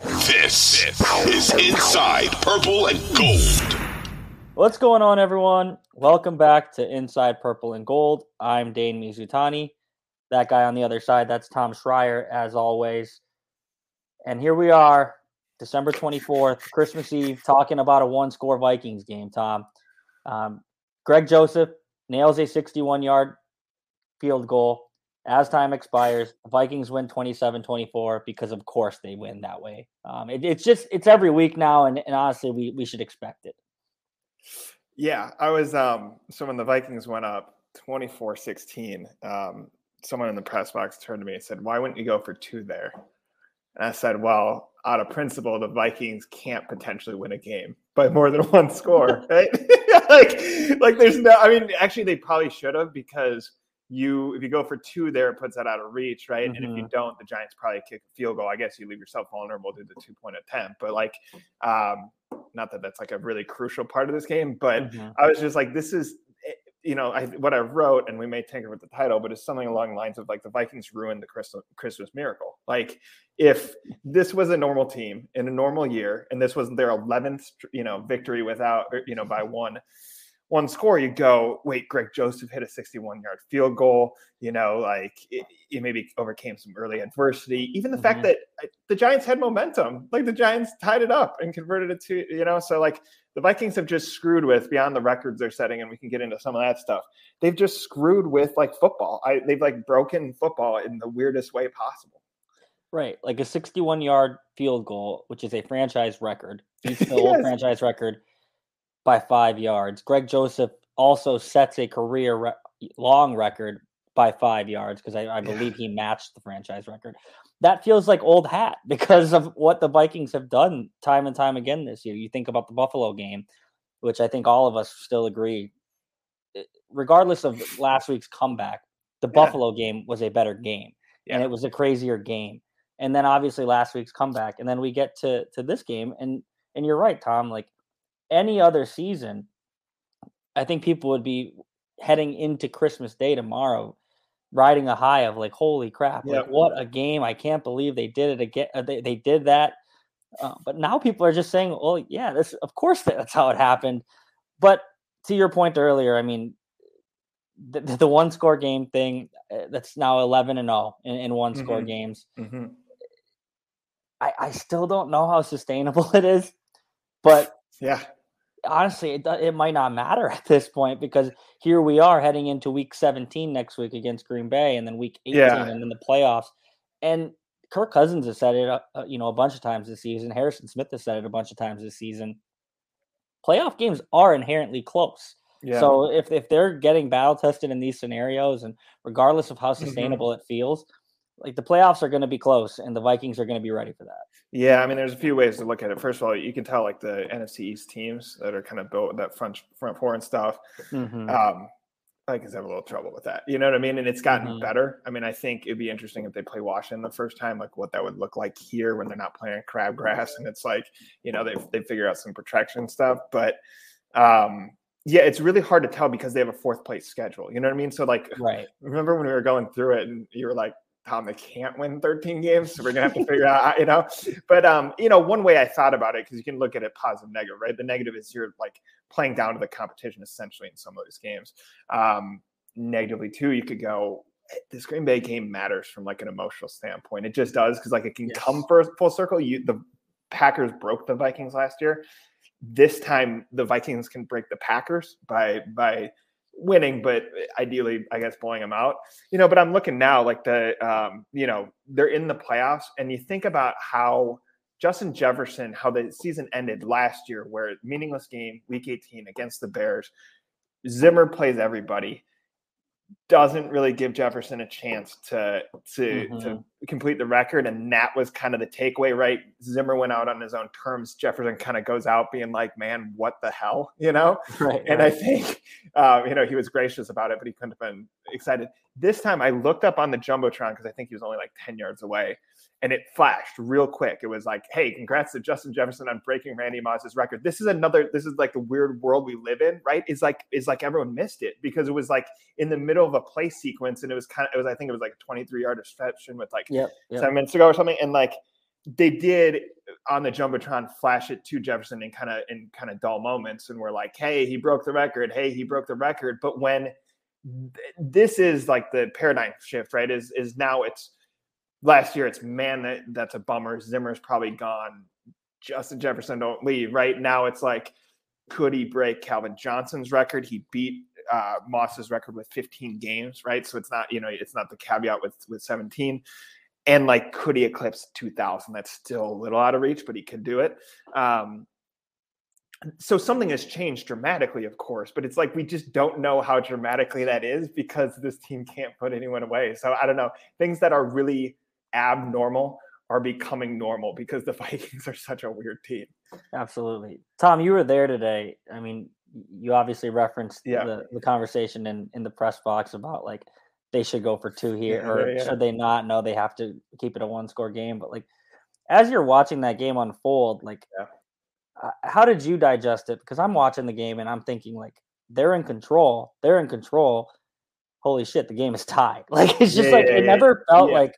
This is Inside Purple and Gold. What's going on, everyone? Welcome back to Inside Purple and Gold. I'm Dane Mizutani. That guy on the other side, that's Tom Schreier, as always. And here we are, December 24th, Christmas Eve, talking about a one score Vikings game, Tom. Um, Greg Joseph nails a 61 yard field goal as time expires, the Vikings win 27-24 because of course they win that way. Um, it, it's just it's every week now, and, and honestly, we we should expect it. Yeah, I was um so when the Vikings went up 24-16, um, someone in the press box turned to me and said, Why wouldn't you go for two there? And I said, Well, out of principle, the Vikings can't potentially win a game by more than one score. Right? like, like there's no I mean, actually they probably should have because you if you go for two there, it puts that out of reach, right? Mm-hmm. And if you mm-hmm. don't, the Giants probably kick a field goal. I guess you leave yourself vulnerable to the two point attempt. But like, um, not that that's like a really crucial part of this game, but mm-hmm. I was just like, this is. Eh, you know, I, what I wrote, and we may tinker with the title, but it's something along the lines of like the Vikings ruined the Christmas, Christmas miracle. Like, if this was a normal team in a normal year, and this was their 11th, you know, victory without, you know, by one, one score, you go, wait, Greg Joseph hit a 61 yard field goal. You know, like it, it maybe overcame some early adversity. Even the mm-hmm. fact that uh, the Giants had momentum, like the Giants tied it up and converted it to, you know, so like the Vikings have just screwed with beyond the records they're setting, and we can get into some of that stuff. They've just screwed with like football. I, they've like broken football in the weirdest way possible. Right, like a 61 yard field goal, which is a franchise record, beats the yes. old franchise record by five yards. Greg Joseph also sets a career re- long record by five yards because I, I, believe he matched the franchise record. That feels like old hat because of what the Vikings have done time and time again this year. You think about the Buffalo game, which I think all of us still agree, eh, regardless of last week's comeback, the yeah. Buffalo game was a better game yeah. and it was a crazier game. And then obviously last week's comeback, and then we get to to this game, and and you're right, Tom. Like any other season, I think people would be heading into Christmas Day tomorrow riding a high of like, holy crap, yep. like what a game. I can't believe they did it again. Uh, they, they did that. Uh, but now people are just saying, well, yeah, this, of course that's how it happened. But to your point earlier, I mean, the, the one score game thing uh, that's now 11 and 0 in, in one score mm-hmm. games. Mm-hmm. I, I still don't know how sustainable it is, but yeah, honestly, it, it might not matter at this point because here we are heading into week 17 next week against Green Bay and then week 18 yeah. and then the playoffs. And Kirk Cousins has said it, uh, uh, you know, a bunch of times this season. Harrison Smith has said it a bunch of times this season. Playoff games are inherently close. Yeah. So if if they're getting battle tested in these scenarios, and regardless of how mm-hmm. sustainable mm-hmm. it feels, like the playoffs are going to be close, and the Vikings are going to be ready for that. Yeah, I mean, there's a few ways to look at it. First of all, you can tell like the NFC East teams that are kind of built that front front four and stuff. Mm-hmm. Um, Vikings have a little trouble with that. You know what I mean? And it's gotten mm-hmm. better. I mean, I think it'd be interesting if they play Washington the first time, like what that would look like here when they're not playing crabgrass and it's like, you know, they they figure out some protection stuff. But um, yeah, it's really hard to tell because they have a fourth place schedule. You know what I mean? So like, right. Remember when we were going through it and you were like, Tom, they can't win 13 games, so we're gonna have to figure out, you know. But um, you know, one way I thought about it because you can look at it positive, negative, right? The negative is you're like playing down to the competition essentially in some of these games. Um, negatively too, you could go. This Green Bay game matters from like an emotional standpoint. It just does because like it can yes. come for full circle. You the Packers broke the Vikings last year. This time the Vikings can break the Packers by by winning, but ideally, I guess blowing them out. You know, but I'm looking now like the um, you know, they're in the playoffs, and you think about how Justin Jefferson, how the season ended last year, where meaningless game, week 18 against the Bears. Zimmer plays everybody. Doesn't really give Jefferson a chance to to Mhm. to complete the record, and that was kind of the takeaway, right? Zimmer went out on his own terms. Jefferson kind of goes out being like, "Man, what the hell," you know. Right. And I think, um, you know, he was gracious about it, but he couldn't have been excited. This time, I looked up on the jumbotron because I think he was only like ten yards away, and it flashed real quick. It was like, "Hey, congrats to Justin Jefferson on breaking Randy Moss's record." This is another. This is like the weird world we live in, right? Is like is like everyone missed it because it was like in the middle of a play sequence, and it was kind of it was I think it was like a twenty three yard reception with like Yep. yep. seven minutes ago or something, and like they did on the jumbotron flash it to Jefferson in kind of in kind of dull moments, and we're like, "Hey, he broke the record! Hey, he broke the record!" But when th- this is like the paradigm shift, right? Is is now it's last year it's man that that's a bummer. Zimmer's probably gone. Justin Jefferson don't leave. Right now it's like, could he break Calvin Johnson's record? He beat uh, Moss's record with 15 games, right? So it's not, you know, it's not the caveat with with 17. And like, could he eclipse 2000? That's still a little out of reach, but he could do it. Um, so something has changed dramatically, of course, but it's like we just don't know how dramatically that is because this team can't put anyone away. So I don't know. Things that are really abnormal are becoming normal because the Vikings are such a weird team. Absolutely. Tom, you were there today. I mean, you obviously referenced Yeah. the, the conversation in, in the press box about like they should go for two here Yeah, or yeah, should they not? No, they have to keep it a one score game. But like as you're watching that game unfold, like uh, how did you digest it? Because I'm watching the game and I'm thinking like they're in control. They're in control. Holy shit, the game is tied. Like it's just like it never felt like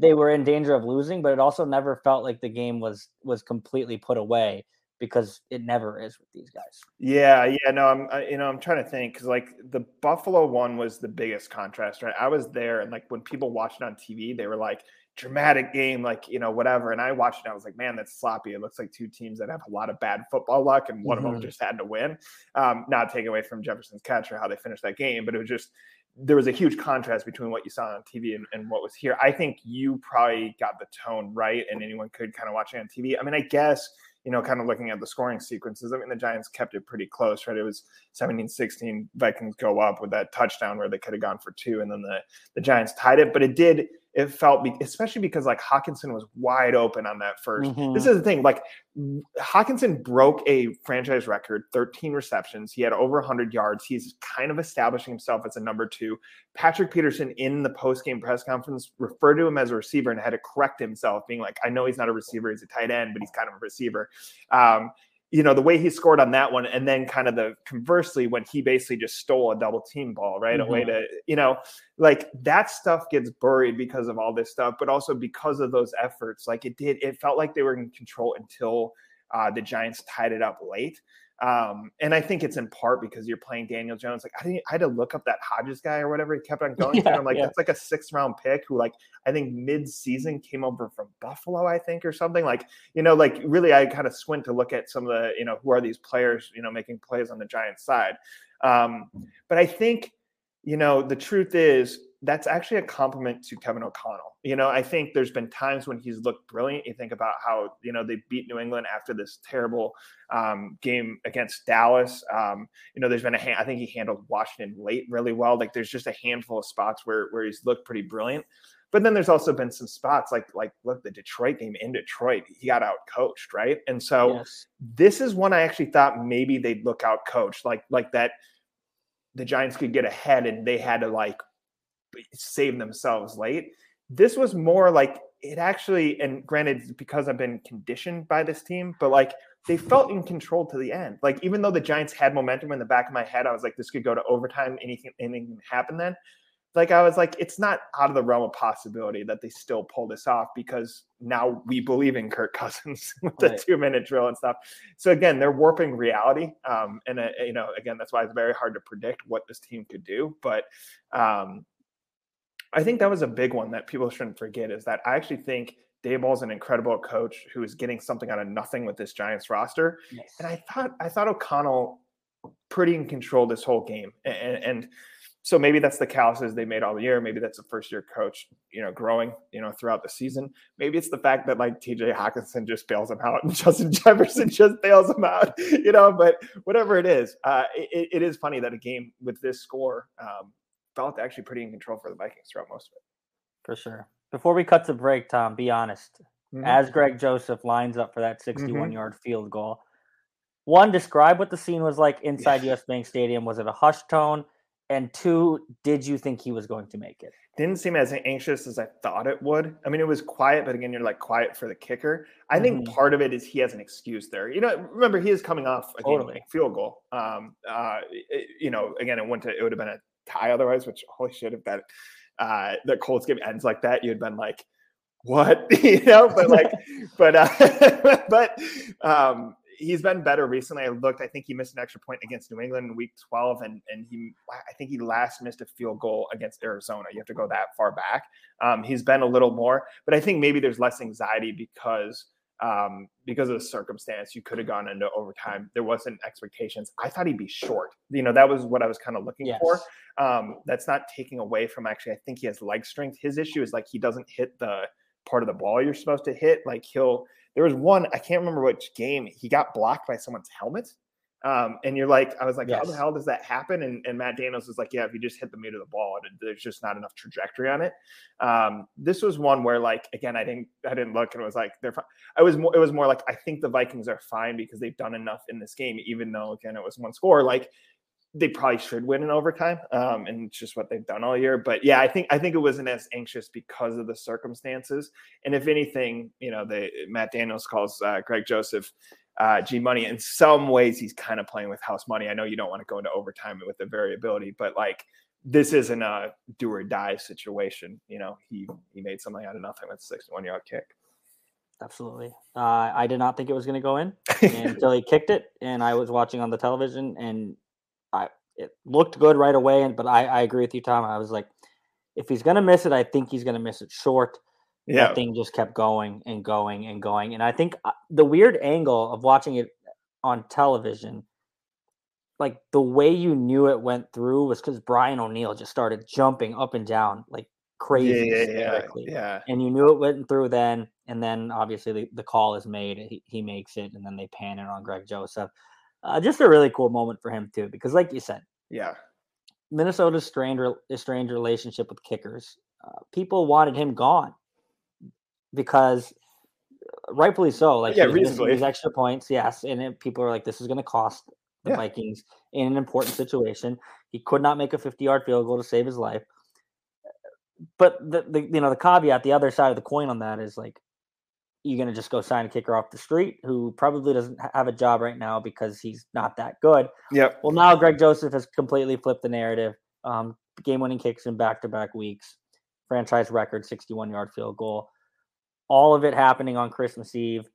they were in danger of losing, but it also never felt like the game was was completely put away because it never is with these guys. Yeah, yeah, no, I'm, I, you know, I'm trying to think because like the Buffalo one was the biggest contrast, right? I was there, and like when people watched it on TV, they were like, "Dramatic game," like you know, whatever. And I watched it, and I was like, "Man, that's sloppy." It looks like two teams that have a lot of bad football luck, and one of them Mhm. just had to win. Um, not taking away from Jefferson's catch or how they finished that game, but it was just there was a huge contrast between what you saw on TV and, and what was here. I think you probably got the tone right, and anyone could kind of watch it on TV. I mean, I guess you know, kind of looking at the scoring sequences, I mean, the Giants kept it pretty close, right? It was 17 16. Vikings go up with that touchdown where they could have gone for two, and then the, the Giants tied it. But it did, it felt, be- especially because like Hockenson was wide open on that 1st Mhm. This is the thing, like Hockenson broke a franchise record, 13 receptions. He had over 100 yards. He's kind of establishing himself as a number two. Patrick Peterson in the post-game press conference referred to him as a receiver and had to correct himself, being like, "I know he's not a receiver; he's a tight end, but he's kind of a receiver." Um, you know the way he scored on that one, and then kind of the conversely when he basically just stole a double team ball, right? A way to, you know, like that stuff gets buried because of all this stuff, but also because of those efforts. Like it did, it felt like they were in control until uh, the Giants tied it up late. Um, and I think it's in part because you're playing Daniel Jones. Like I didn't, I had to look up that Hodges guy or whatever. He kept on going. Yeah, I'm like, yeah. that's like a sixth round pick who, like, I think mid season came over from Buffalo, I think, or something. Like, you know, like really, I kind of squint to look at some of the, you know, who are these players, you know, making plays on the Giants side. Um, but I think, you know, the truth is that's actually a compliment to Kevin O'Connell. You know, I think there's been times when he's looked brilliant. You think about how, you know, they beat New England after this terrible um, game against Dallas. Um, you know, there's been a hand, I think he handled Washington late really well. Like there's just a handful of spots where where he's looked pretty brilliant. But then there's also been some spots like like look the Detroit game in Detroit, he got out coached, right? And so yes. this is one I actually thought maybe they'd look out coached, like like that the Giants could get ahead and they had to like save themselves late. This was more like it actually, and granted, because I've been conditioned by this team, but like they felt in control to the end. Like even though the Giants had momentum in the back of my head, I was like, this could go to overtime. Anything, anything can happen then. Like I was like, it's not out of the realm of possibility that they still pull this off because now we believe in Kirk Cousins with the Right. two minute drill and stuff. So again, they're warping reality, um, and uh, you know, again, that's why it's very hard to predict what this team could do. But um, I think that was a big one that people shouldn't forget is that I actually think Daboll's an incredible coach who is getting something out of nothing with this Giants roster. yes. And I thought I thought O'Connell pretty in control this whole game. And, and so maybe that's the calluses they made all year. Maybe that's a first year coach, you know, growing, you know, throughout the season. Maybe it's the fact that like TJ Hockenson just bails him out and Justin Jefferson just bails him out, you know, but whatever it is, uh, it, it is funny that a game with this score, um, felt actually pretty in control for the Vikings throughout most of it. For sure. Before we cut to break, Tom, be honest. Mm-hmm. As Greg Joseph lines up for that 61 mm-hmm. yard field goal, one, describe what the scene was like inside US Bank Stadium. Was it a hush tone? And two, did you think he was going to make it? Didn't seem as anxious as I thought it would. I mean, it was quiet, but again, you're like quiet for the kicker. I mm-hmm. think part of it is he has an excuse there. You know, remember he is coming off a totally. field goal. Um, uh, it, you know, again, it went to it would have been a tie otherwise. Which holy shit, if that uh, the Colts game ends like that, you'd been like, what you know? But like, but uh, but um, he's been better recently. I looked. I think he missed an extra point against New England in Week 12, and and he I think he last missed a field goal against Arizona. You have to go that far back. Um, he's been a little more, but I think maybe there's less anxiety because um, because of the circumstance. You could have gone into overtime. There wasn't expectations. I thought he'd be short. You know that was what I was kind of looking yes. for. Um, that's not taking away from actually. I think he has leg strength. His issue is like he doesn't hit the part of the ball you're supposed to hit. Like he'll there was one I can't remember which game he got blocked by someone's helmet. Um, and you're like, I was like, yes. how the hell does that happen? And, and Matt Daniels was like, yeah, if you just hit the meat of the ball, it, there's just not enough trajectory on it. Um, this was one where, like, again, I didn't, I didn't look, and it was like, they're. Fine. I was more, it was more like, I think the Vikings are fine because they've done enough in this game, even though again it was one score. Like, they probably should win in overtime, um, and it's just what they've done all year. But yeah, I think I think it wasn't as anxious because of the circumstances. And if anything, you know, the Matt Daniels calls uh, Greg Joseph uh, G Money. In some ways, he's kind of playing with house money. I know you don't want to go into overtime with the variability, but like this isn't a do or die situation. You know, he he made something out of nothing with a 61 yard kick. Absolutely. Uh, I did not think it was going to go in until he kicked it, and I was watching on the television, and I it looked good right away. And but I, I agree with you, Tom. I was like, if he's gonna miss it, I think he's gonna miss it short. Yeah. That thing just kept going and going and going. And I think uh, the weird angle of watching it on television, like the way you knew it went through was because Brian O'Neill just started jumping up and down like crazy. Yeah, yeah, yeah, And you knew it went through then. And then obviously the, the call is made. He, he makes it. And then they pan it on Greg Joseph uh, just a really cool moment for him too, because like you said, yeah, Minnesota's strained strained relationship with kickers. Uh, people wanted him gone because uh, rightfully so. Like yeah, reasonably these extra points, yes, and it, people are like, this is going to cost the yeah. Vikings in an important situation. He could not make a 50 yard field goal to save his life. But the, the you know the caveat, the other side of the coin on that is like you're going to just go sign a kicker off the street who probably doesn't have a job right now because he's not that good. Yep. Well, now Greg Joseph has completely flipped the narrative. Um, game winning kicks in back to back weeks, franchise record 61 yard field goal. All of it happening on Christmas Eve.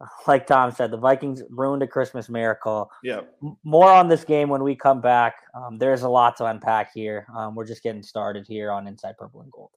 Like Tom said, the Vikings ruined a Christmas miracle. Yeah. More on this game when we come back. Um, there's a lot to unpack here. Um, we're just getting started here on Inside Purple and Gold.